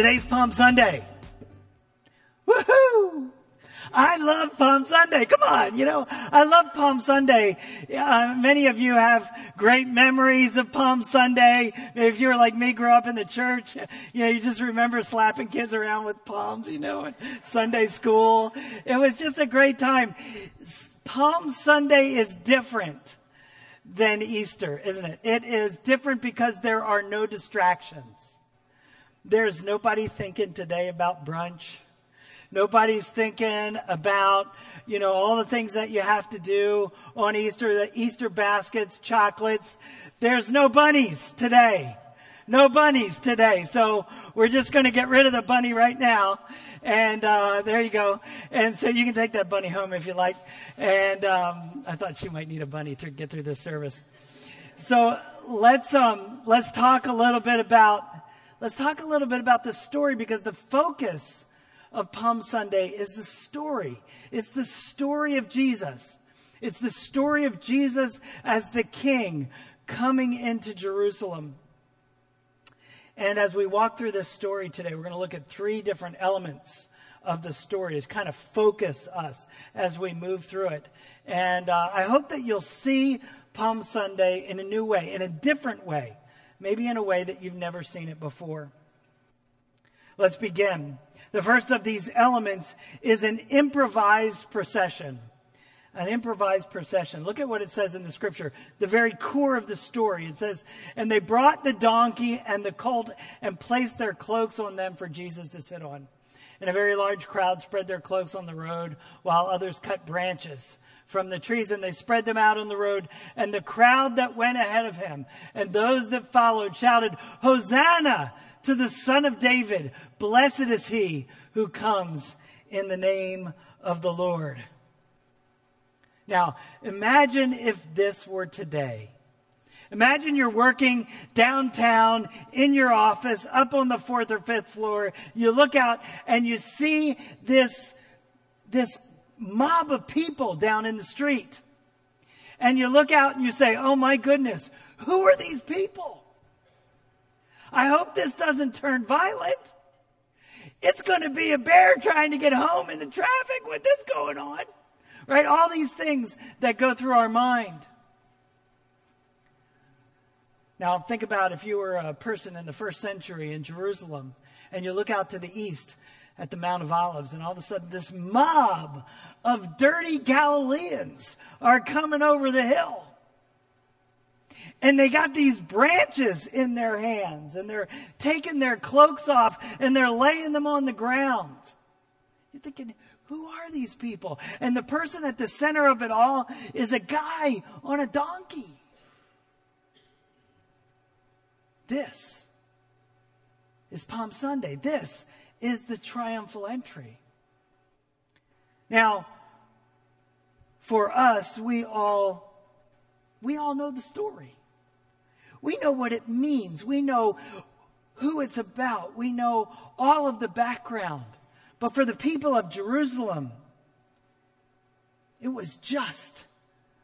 Today's Palm Sunday. Woohoo! I love Palm Sunday. Come on, you know, I love Palm Sunday. Uh, many of you have great memories of Palm Sunday. If you're like me, grew up in the church, you know, you just remember slapping kids around with palms, you know, in Sunday school. It was just a great time. Palm Sunday is different than Easter, isn't it? It is different because there are no distractions. There's nobody thinking today about brunch. Nobody's thinking about, you know, all the things that you have to do on Easter, the Easter baskets, chocolates. There's no bunnies today. No bunnies today. So we're just going to get rid of the bunny right now. And, uh, there you go. And so you can take that bunny home if you like. And, um, I thought she might need a bunny to get through this service. So let's, um, let's talk a little bit about, let's talk a little bit about the story because the focus of Palm Sunday is the story. It's the story of Jesus. It's the story of Jesus as the king coming into Jerusalem. And as we walk through this story today, we're going to look at three different elements of the story to kind of focus us as we move through it. And uh, I hope that you'll see Palm Sunday in a new way, in a different way, maybe in a way that you've never seen it before. Let's begin. The first of these elements is an improvised procession. An improvised procession. Look at what it says in the scripture. The very core of the story. It says, and they brought the donkey and the colt and placed their cloaks on them for Jesus to sit on. And a very large crowd spread their cloaks on the road while others cut branches from the trees and they spread them out on the road. And the crowd that went ahead of him and those that followed shouted, Hosanna! to the son of David. Blessed is he who comes in the name of the Lord. Now, imagine if this were today. Imagine you're working downtown in your office up on the fourth or fifth floor. You look out and you see this, this mob of people down in the street. And you look out and you say, Oh my goodness, who are these people? I hope this doesn't turn violent. It's going to be a bear trying to get home in the traffic with this going on. Right? All these things that go through our mind. Now, think about if you were a person in the first century in Jerusalem and you look out to the east at the Mount of Olives, and all of a sudden, this mob of dirty Galileans are coming over the hill. And they got these branches in their hands and they're taking their cloaks off and they're laying them on the ground. You're thinking, who are these people? And the person at the center of it all is a guy on a donkey. This is Palm Sunday. This is the triumphal entry. Now, for us, we all we all know the story. We know what it means. We know who it's about. We know all of the background. But for the people of Jerusalem, it was just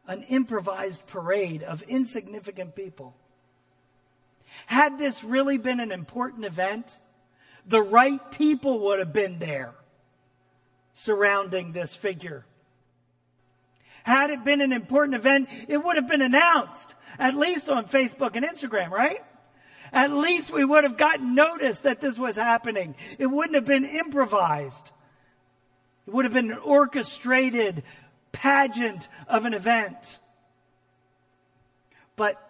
an improvised parade of insignificant people. Had this really been an important event, the right people would have been there surrounding this figure. Had it been an important event, it would have been announced, at least on Facebook and Instagram, right? At least we would have gotten notice that this was happening. It wouldn't have been improvised. It would have been an orchestrated pageant of an event. But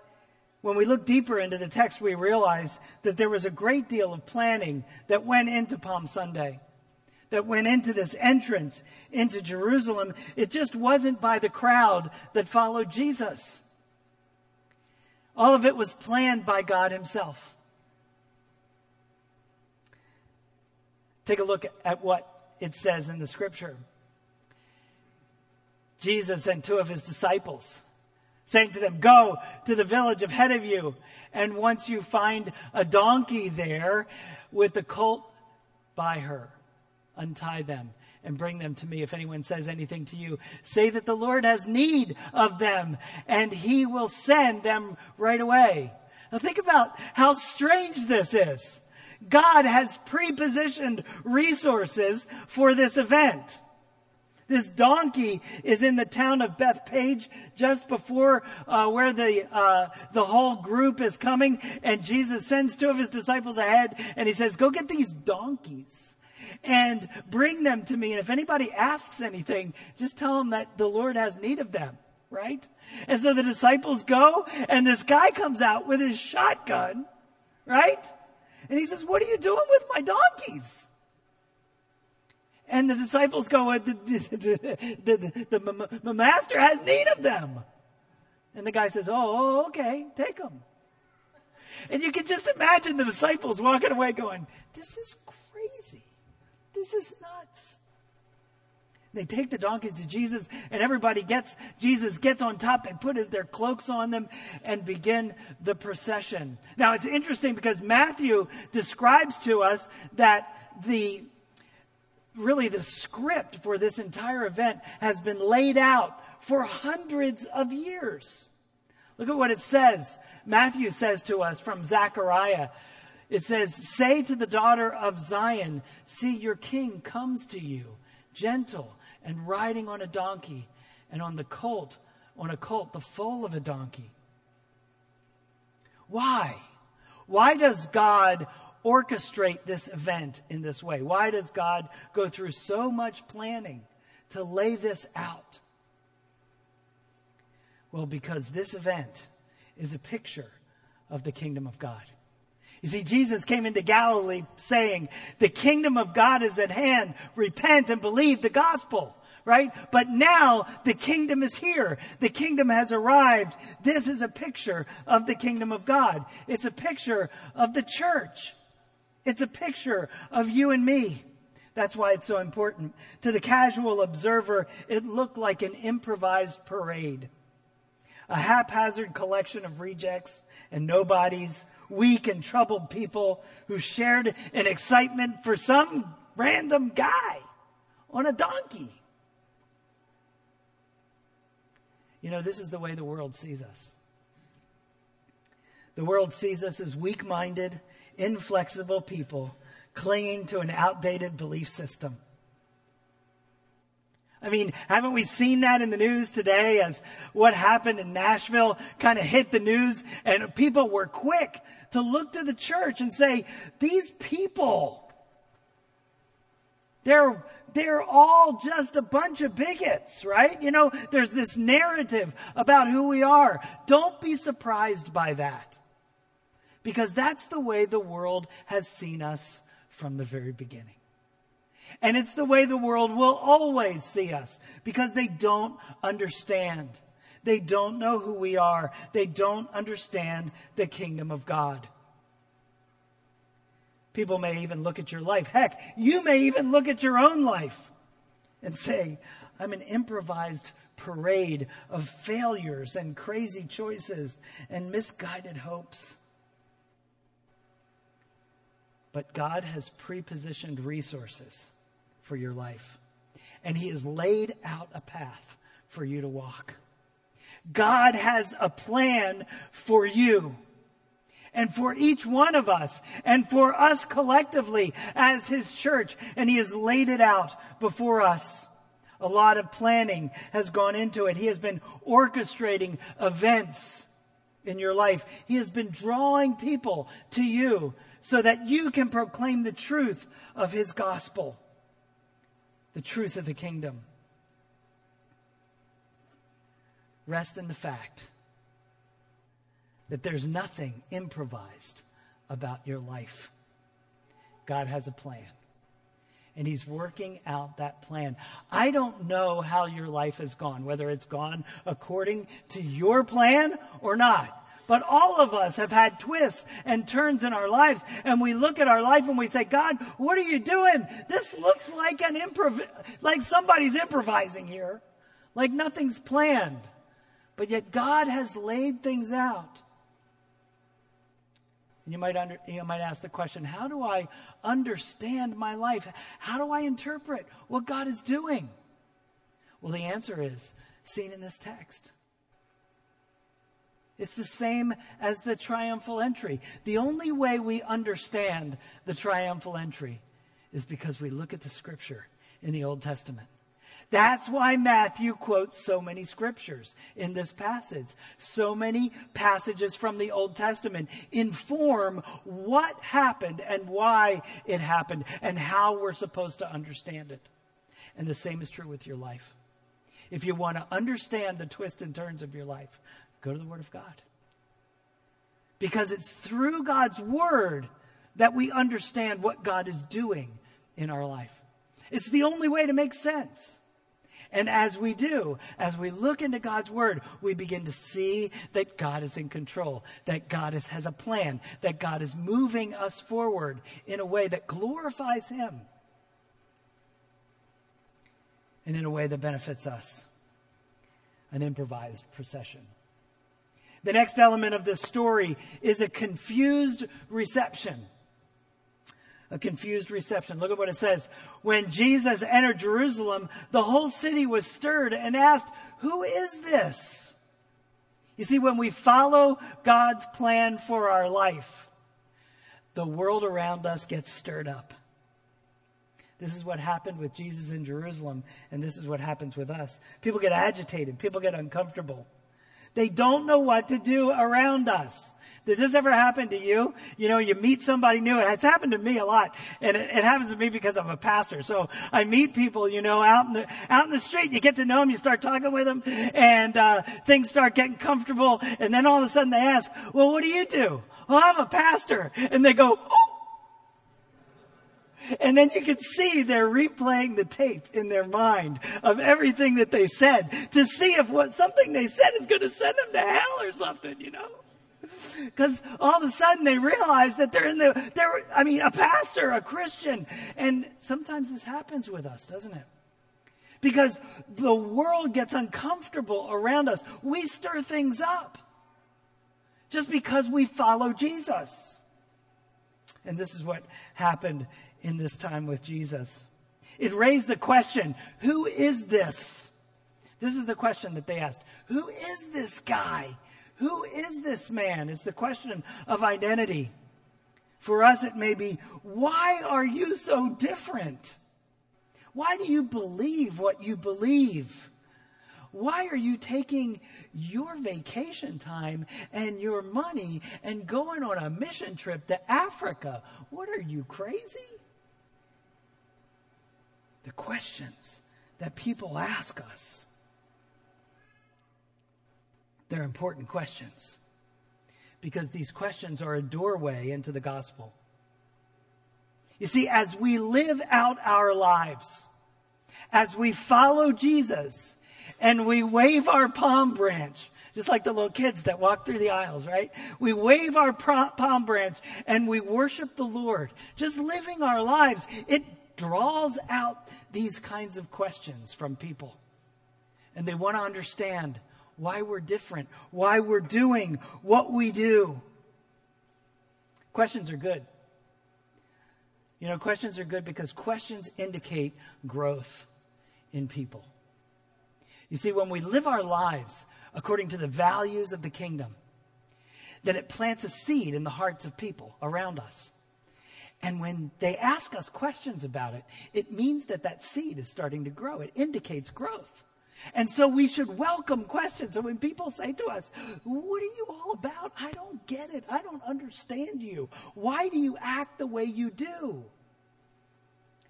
when we look deeper into the text, we realize that there was a great deal of planning that went into Palm Sunday that went into this entrance into Jerusalem, it just wasn't by the crowd that followed Jesus. All of it was planned by God Himself. Take a look at what it says in the scripture. Jesus and two of his disciples saying to them, go to the village ahead of you. And once you find a donkey there with the colt by her, untie them and bring them to me. If anyone says anything to you, say that the Lord has need of them and he will send them right away. Now think about how strange this is. God has pre-positioned resources for this event. This donkey is in the town of Bethphage just before uh, where the uh, the whole group is coming, and Jesus sends two of his disciples ahead, and he says, "Go get these donkeys." And bring them to me. And if anybody asks anything, just tell them that the Lord has need of them right? And so the disciples go, and this guy comes out with his shotgun, right? And he says, What are you doing with my donkeys? And the disciples go, the, the, the, the, master has need of them. And the guy says, oh, oh, okay, take them. And you can just imagine the disciples walking away going, this is crazy. This is nuts. They take the donkeys to Jesus and everybody gets, Jesus gets on top. They put their cloaks on them and begin the procession. Now it's interesting because Matthew describes to us that the really the script for this entire event has been laid out for hundreds of years. Look at what it says. Matthew says to us from Zechariah. It says, say to the daughter of Zion, see your king comes to you, gentle and riding on a donkey and on the colt, on a colt, the foal of a donkey. Why? Why does God orchestrate this event in this way? Why does God go through so much planning to lay this out? Well, because this event is a picture of the kingdom of God. You see, Jesus came into Galilee saying, the kingdom of God is at hand. Repent and believe the gospel right? But now the kingdom is here. The kingdom has arrived. This is a picture of the kingdom of God. It's a picture of the church. It's a picture of you and me. That's why it's so important. To the casual observer, it looked like an improvised parade. A haphazard collection of rejects and nobodies, weak and troubled people who shared an excitement for some random guy on a donkey. You know, this is the way the world sees us. The world sees us as weak minded, inflexible people clinging to an outdated belief system. I mean, haven't we seen that in the news today as what happened in Nashville kind of hit the news and people were quick to look to the church and say, these people, they're, they're all just a bunch of bigots, right? You know, there's this narrative about who we are. Don't be surprised by that because that's the way the world has seen us from the very beginning. And it's the way the world will always see us because they don't understand. They don't know who we are. They don't understand the kingdom of God. People may even look at your life. Heck, you may even look at your own life and say, I'm an improvised parade of failures and crazy choices and misguided hopes. But God has prepositioned resources for your life, and He has laid out a path for you to walk. God has a plan for you and for each one of us and for us collectively as His church, and He has laid it out before us. A lot of planning has gone into it. He has been orchestrating events in your life. He has been drawing people to you so that you can proclaim the truth of his gospel, the truth of the kingdom. Rest in the fact that there's nothing improvised about your life. God has a plan. And he's working out that plan. I don't know how your life has gone, whether it's gone according to your plan or not. but all of us have had twists and turns in our lives. And we look at our life and we say, God, what are you doing? This looks like an improv, like somebody's improvising here. Like nothing's planned. But yet God has laid things out. And you might, under, you might ask the question, how do I understand my life? How do I interpret what God is doing? Well, the answer is seen in this text. It's the same as the triumphal entry. The only way we understand the triumphal entry is because we look at the scripture in the Old Testament. That's why Matthew quotes so many scriptures in this passage. So many passages from the Old Testament inform what happened and why it happened and how we're supposed to understand it. And the same is true with your life. If you want to understand the twists and turns of your life, go to the Word of God. Because it's through God's Word that we understand what God is doing in our life. It's the only way to make sense. And as we do, as we look into God's Word, we begin to see that God is in control, that God is, has a plan, that God is moving us forward in a way that glorifies Him and in a way that benefits us. An improvised procession. The next element of this story is a confused reception. A confused reception. Look at what it says. When Jesus entered Jerusalem, the whole city was stirred and asked, Who is this? You see, when we follow God's plan for our life, the world around us gets stirred up. This is what happened with Jesus in Jerusalem, and this is what happens with us. People get agitated, people get uncomfortable. They don't know what to do around us. Did this ever happen to you? You know, you meet somebody new. It's happened to me a lot. And it, it, happens to me because I'm a pastor. So I meet people, you know, out in the, out in the street. You get to know them. You start talking with them and, uh, things start getting comfortable. And then all of a sudden they ask, well, what do you do? Well, I'm a pastor. And they go, oh, and then you can see they're replaying the tape in their mind of everything that they said to see if what something they said is going to send them to hell or something, you know? Because all of a sudden they realize that they're in the, they're, I mean, a pastor, a Christian. And sometimes this happens with us, doesn't it? Because the world gets uncomfortable around us. We stir things up just because we follow Jesus. And this is what happened in this time with Jesus. It raised the question, who is this? This is the question that they asked. Who is this guy? Who is this man? Is the question of identity. For us, it may be, why are you so different? Why do you believe what you believe? Why are you taking your vacation time and your money and going on a mission trip to Africa? What are you crazy? The questions that people ask us. They're important questions because these questions are a doorway into the gospel. You see, as we live out our lives, as we follow Jesus, and we wave our palm branch, just like the little kids that walk through the aisles, right? We wave our palm branch and we worship the Lord. Just living our lives, it draws out these kinds of questions from people. And they want to understand why we're different, why we're doing what we do. Questions are good. You know, questions are good because questions indicate growth in people. You see, when we live our lives according to the values of the kingdom, then it plants a seed in the hearts of people around us. And when they ask us questions about it, it means that that seed is starting to grow. It indicates growth. And so we should welcome questions. And when people say to us, What are you all about? I don't get it. I don't understand you. Why do you act the way you do?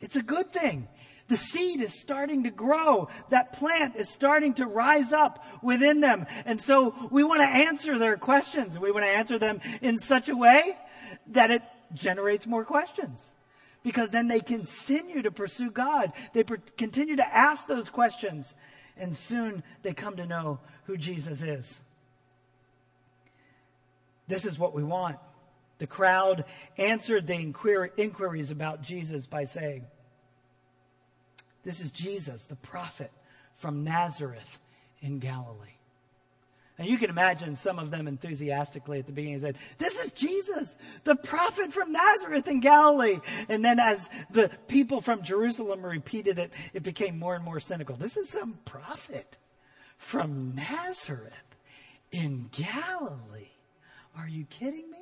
It's a good thing. The seed is starting to grow. That plant is starting to rise up within them. And so we want to answer their questions. We want to answer them in such a way that it generates more questions. Because then they continue to pursue God. They continue to ask those questions. And soon they come to know who Jesus is. This is what we want. The crowd answered the inquiries about Jesus by saying, This is Jesus, the prophet from Nazareth in Galilee. And you can imagine some of them enthusiastically at the beginning said, This is Jesus, the prophet from Nazareth in Galilee. And then as the people from Jerusalem repeated it, it became more and more cynical. This is some prophet from Nazareth in Galilee. Are you kidding me?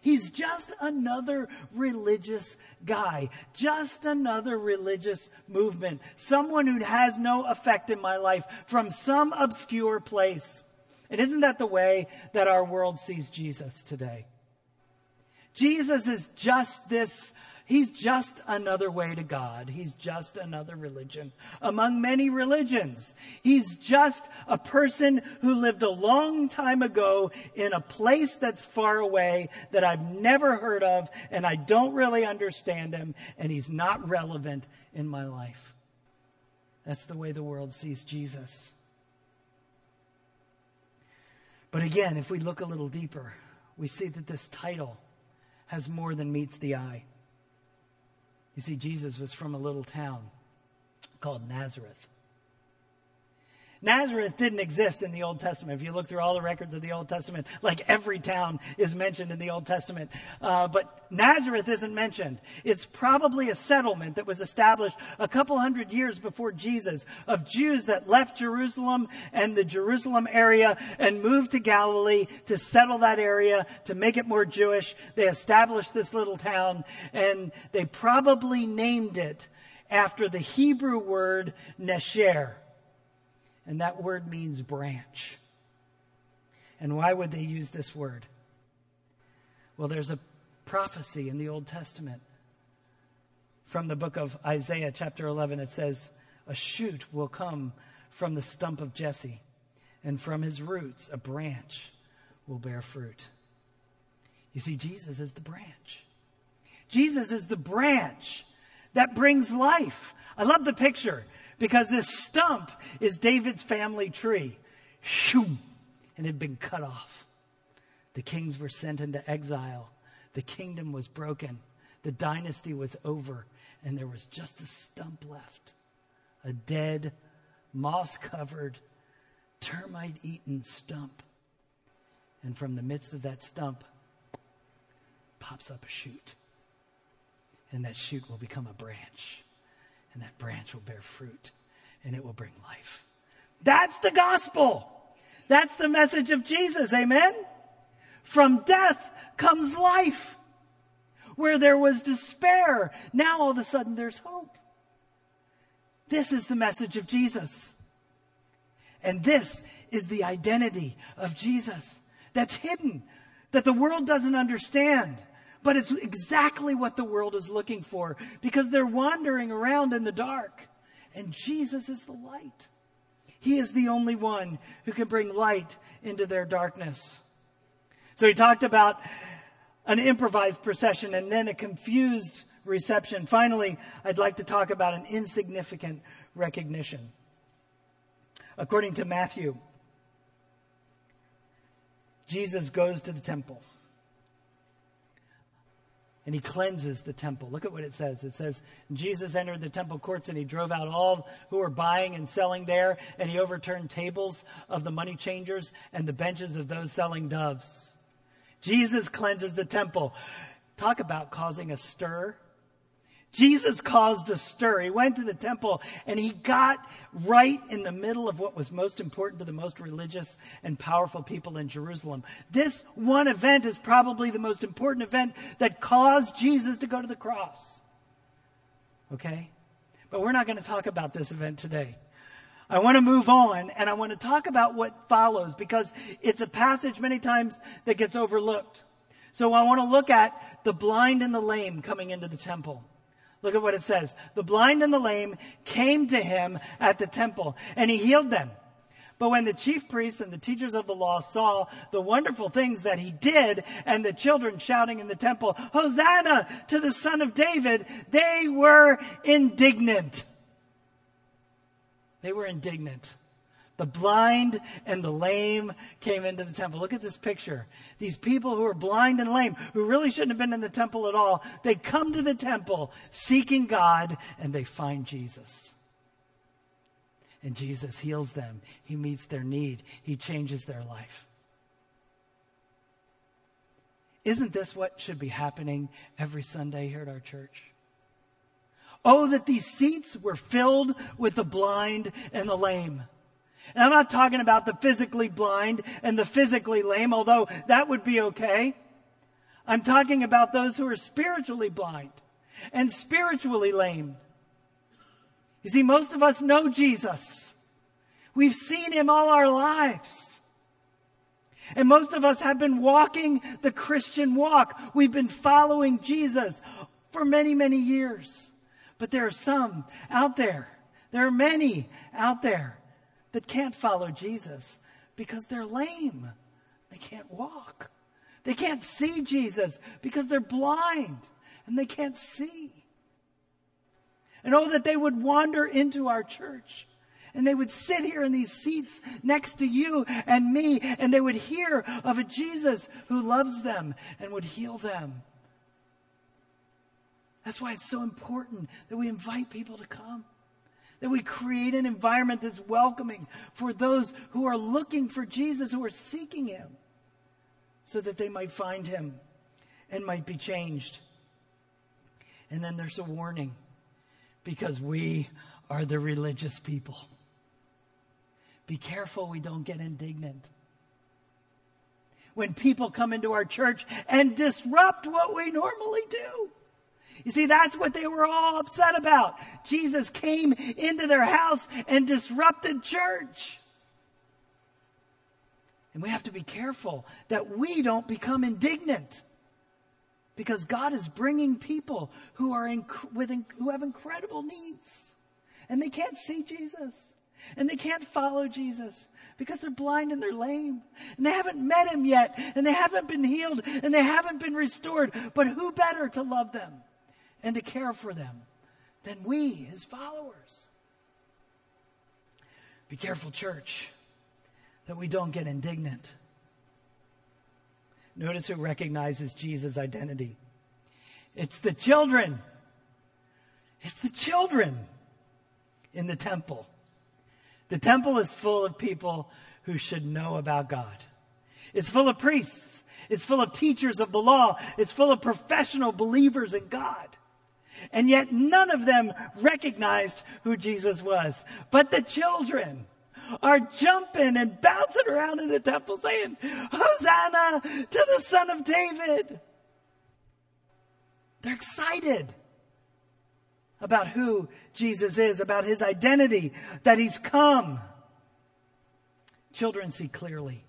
He's just another religious guy, just another religious movement, someone who has no effect in my life from some obscure place. And isn't that the way that our world sees Jesus today? Jesus is just this He's just another way to God. He's just another religion among many religions. He's just a person who lived a long time ago in a place that's far away that I've never heard of and I don't really understand him and he's not relevant in my life. That's the way the world sees Jesus. But again, if we look a little deeper, we see that this title has more than meets the eye. You see, Jesus was from a little town called Nazareth. Nazareth didn't exist in the Old Testament. If you look through all the records of the Old Testament, like every town is mentioned in the Old Testament. Uh, but Nazareth isn't mentioned. It's probably a settlement that was established a couple hundred years before Jesus of Jews that left Jerusalem and the Jerusalem area and moved to Galilee to settle that area, to make it more Jewish. They established this little town and they probably named it after the Hebrew word Nesher and that word means branch. And why would they use this word? Well, there's a prophecy in the Old Testament from the book of Isaiah, chapter 11. It says, A shoot will come from the stump of Jesse, and from his roots a branch will bear fruit. You see, Jesus is the branch. Jesus is the branch that brings life. I love the picture because this stump is David's family tree. Shoom, and it had been cut off. The kings were sent into exile. The kingdom was broken. The dynasty was over, and there was just a stump left a dead, moss covered, termite eaten stump. And from the midst of that stump pops up a shoot. And that shoot will become a branch and that branch will bear fruit and it will bring life. That's the gospel. That's the message of Jesus. Amen. From death comes life. Where there was despair, now all of a sudden there's hope. This is the message of Jesus. And this is the identity of Jesus that's hidden, that the world doesn't understand. But it's exactly what the world is looking for because they're wandering around in the dark. And Jesus is the light. He is the only one who can bring light into their darkness. So he talked about an improvised procession and then a confused reception. Finally, I'd like to talk about an insignificant recognition. According to Matthew, Jesus goes to the temple and he cleanses the temple. Look at what it says. It says, Jesus entered the temple courts and he drove out all who were buying and selling there, and he overturned tables of the money changers and the benches of those selling doves. Jesus cleanses the temple. Talk about causing a stir. Jesus caused a stir. He went to the temple and he got right in the middle of what was most important to the most religious and powerful people in Jerusalem. This one event is probably the most important event that caused Jesus to go to the cross. Okay? But we're not going to talk about this event today. I want to move on and I want to talk about what follows because it's a passage many times that gets overlooked. So I want to look at the blind and the lame coming into the temple. Look at what it says. The blind and the lame came to him at the temple and he healed them. But when the chief priests and the teachers of the law saw the wonderful things that he did and the children shouting in the temple, Hosanna to the son of David, they were indignant. They were indignant. The blind and the lame came into the temple. Look at this picture. These people who are blind and lame, who really shouldn't have been in the temple at all, they come to the temple seeking God and they find Jesus. And Jesus heals them. He meets their need. He changes their life. Isn't this what should be happening every Sunday here at our church? Oh, that these seats were filled with the blind and the lame. And I'm not talking about the physically blind and the physically lame, although that would be okay. I'm talking about those who are spiritually blind and spiritually lame. You see, most of us know Jesus. We've seen him all our lives. And most of us have been walking the Christian walk. We've been following Jesus for many, many years. But there are some out there. There are many out there that can't follow Jesus because they're lame. They can't walk. They can't see Jesus because they're blind and they can't see. And oh, that they would wander into our church and they would sit here in these seats next to you and me and they would hear of a Jesus who loves them and would heal them. That's why it's so important that we invite people to come. That we create an environment that's welcoming for those who are looking for Jesus, who are seeking Him, so that they might find Him and might be changed. And then there's a warning because we are the religious people. Be careful we don't get indignant. When people come into our church and disrupt what we normally do. You see, that's what they were all upset about. Jesus came into their house and disrupted church. And we have to be careful that we don't become indignant. Because God is bringing people who are inc- with inc- who have incredible needs. And they can't see Jesus. And they can't follow Jesus because they're blind and they're lame. And they haven't met him yet. And they haven't been healed. And they haven't been restored. But who better to love them? And to care for them than we, his followers. Be careful, church, that we don't get indignant. Notice who recognizes Jesus' identity. It's the children. It's the children in the temple. The temple is full of people who should know about God. It's full of priests. It's full of teachers of the law. It's full of professional believers in God. And yet none of them recognized who Jesus was. But the children are jumping and bouncing around in the temple saying, Hosanna to the son of David. They're excited about who Jesus is, about his identity, that he's come. Children see clearly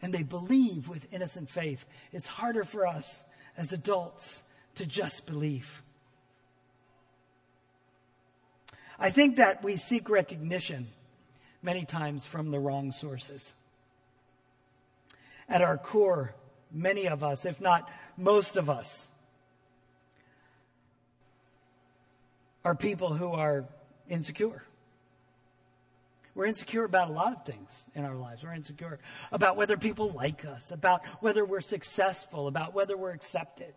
and they believe with innocent faith. It's harder for us as adults to just believe. I think that we seek recognition many times from the wrong sources. At our core, many of us, if not most of us, are people who are insecure. We're insecure about a lot of things in our lives. We're insecure about whether people like us, about whether we're successful, about whether we're accepted.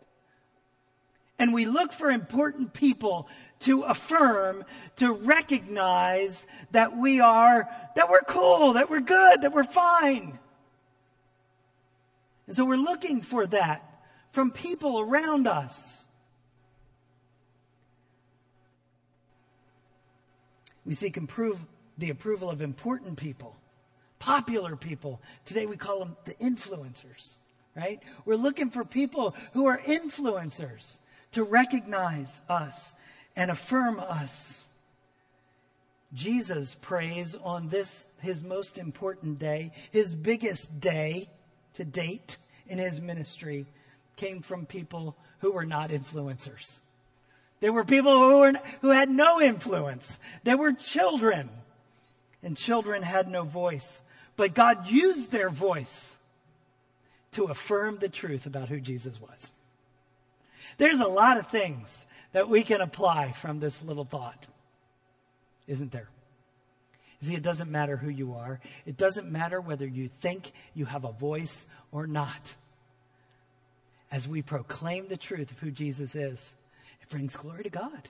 And we look for important people to affirm, to recognize that we are, that we're cool, that we're good, that we're fine. And so we're looking for that from people around us. We seek improve the approval of important people, popular people. Today we call them the influencers, right? We're looking for people who are influencers to recognize us and affirm us. Jesus prays on this, his most important day, his biggest day to date in his ministry, came from people who were not influencers. They were people who, were, who had no influence. They were children, and children had no voice. But God used their voice to affirm the truth about who Jesus was. There's a lot of things that we can apply from this little thought, isn't there? See, it doesn't matter who you are. It doesn't matter whether you think you have a voice or not. As we proclaim the truth of who Jesus is, it brings glory to God.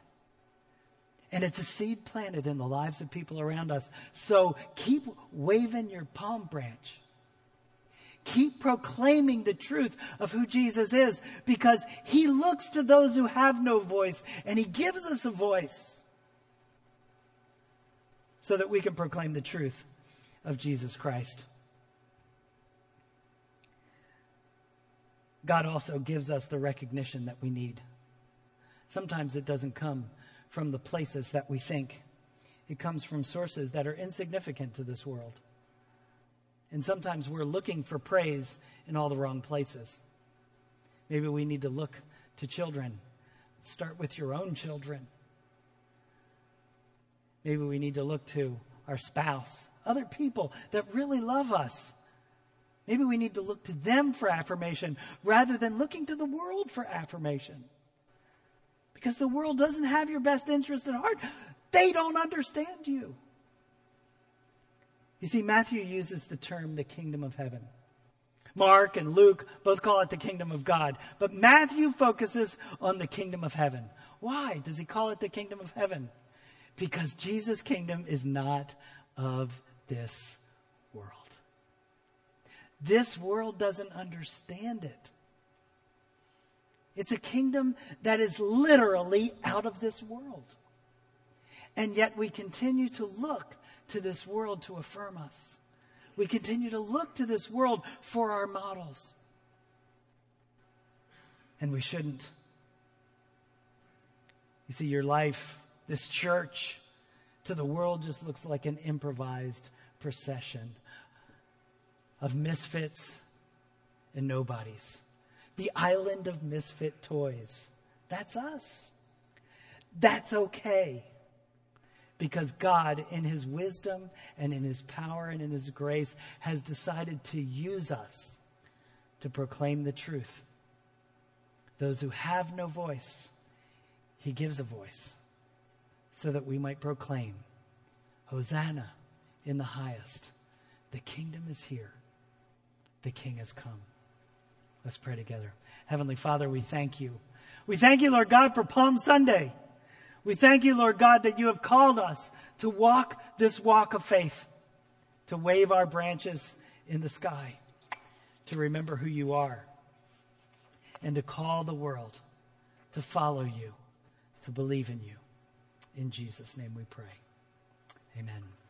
And it's a seed planted in the lives of people around us. So keep waving your palm branch. Keep proclaiming the truth of who Jesus is because he looks to those who have no voice and he gives us a voice so that we can proclaim the truth of Jesus Christ. God also gives us the recognition that we need. Sometimes it doesn't come from the places that we think, it comes from sources that are insignificant to this world. And sometimes we're looking for praise in all the wrong places. Maybe we need to look to children. Start with your own children. Maybe we need to look to our spouse, other people that really love us. Maybe we need to look to them for affirmation rather than looking to the world for affirmation. Because the world doesn't have your best interest at heart. They don't understand you. You see, Matthew uses the term the kingdom of heaven. Mark and Luke both call it the kingdom of God, but Matthew focuses on the kingdom of heaven. Why does he call it the kingdom of heaven? Because Jesus' kingdom is not of this world. This world doesn't understand it. It's a kingdom that is literally out of this world. And yet we continue to look to this world to affirm us. We continue to look to this world for our models. And we shouldn't. You see, your life, this church, to the world just looks like an improvised procession of misfits and nobodies. The island of misfit toys. That's us. That's okay because God, in His wisdom and in His power and in His grace, has decided to use us to proclaim the truth. Those who have no voice, He gives a voice so that we might proclaim Hosanna in the highest. The kingdom is here, the King has come. Let's pray together. Heavenly Father, we thank you. We thank you, Lord God, for Palm Sunday. We thank you, Lord God, that you have called us to walk this walk of faith, to wave our branches in the sky, to remember who you are, and to call the world to follow you, to believe in you. In Jesus' name we pray. Amen.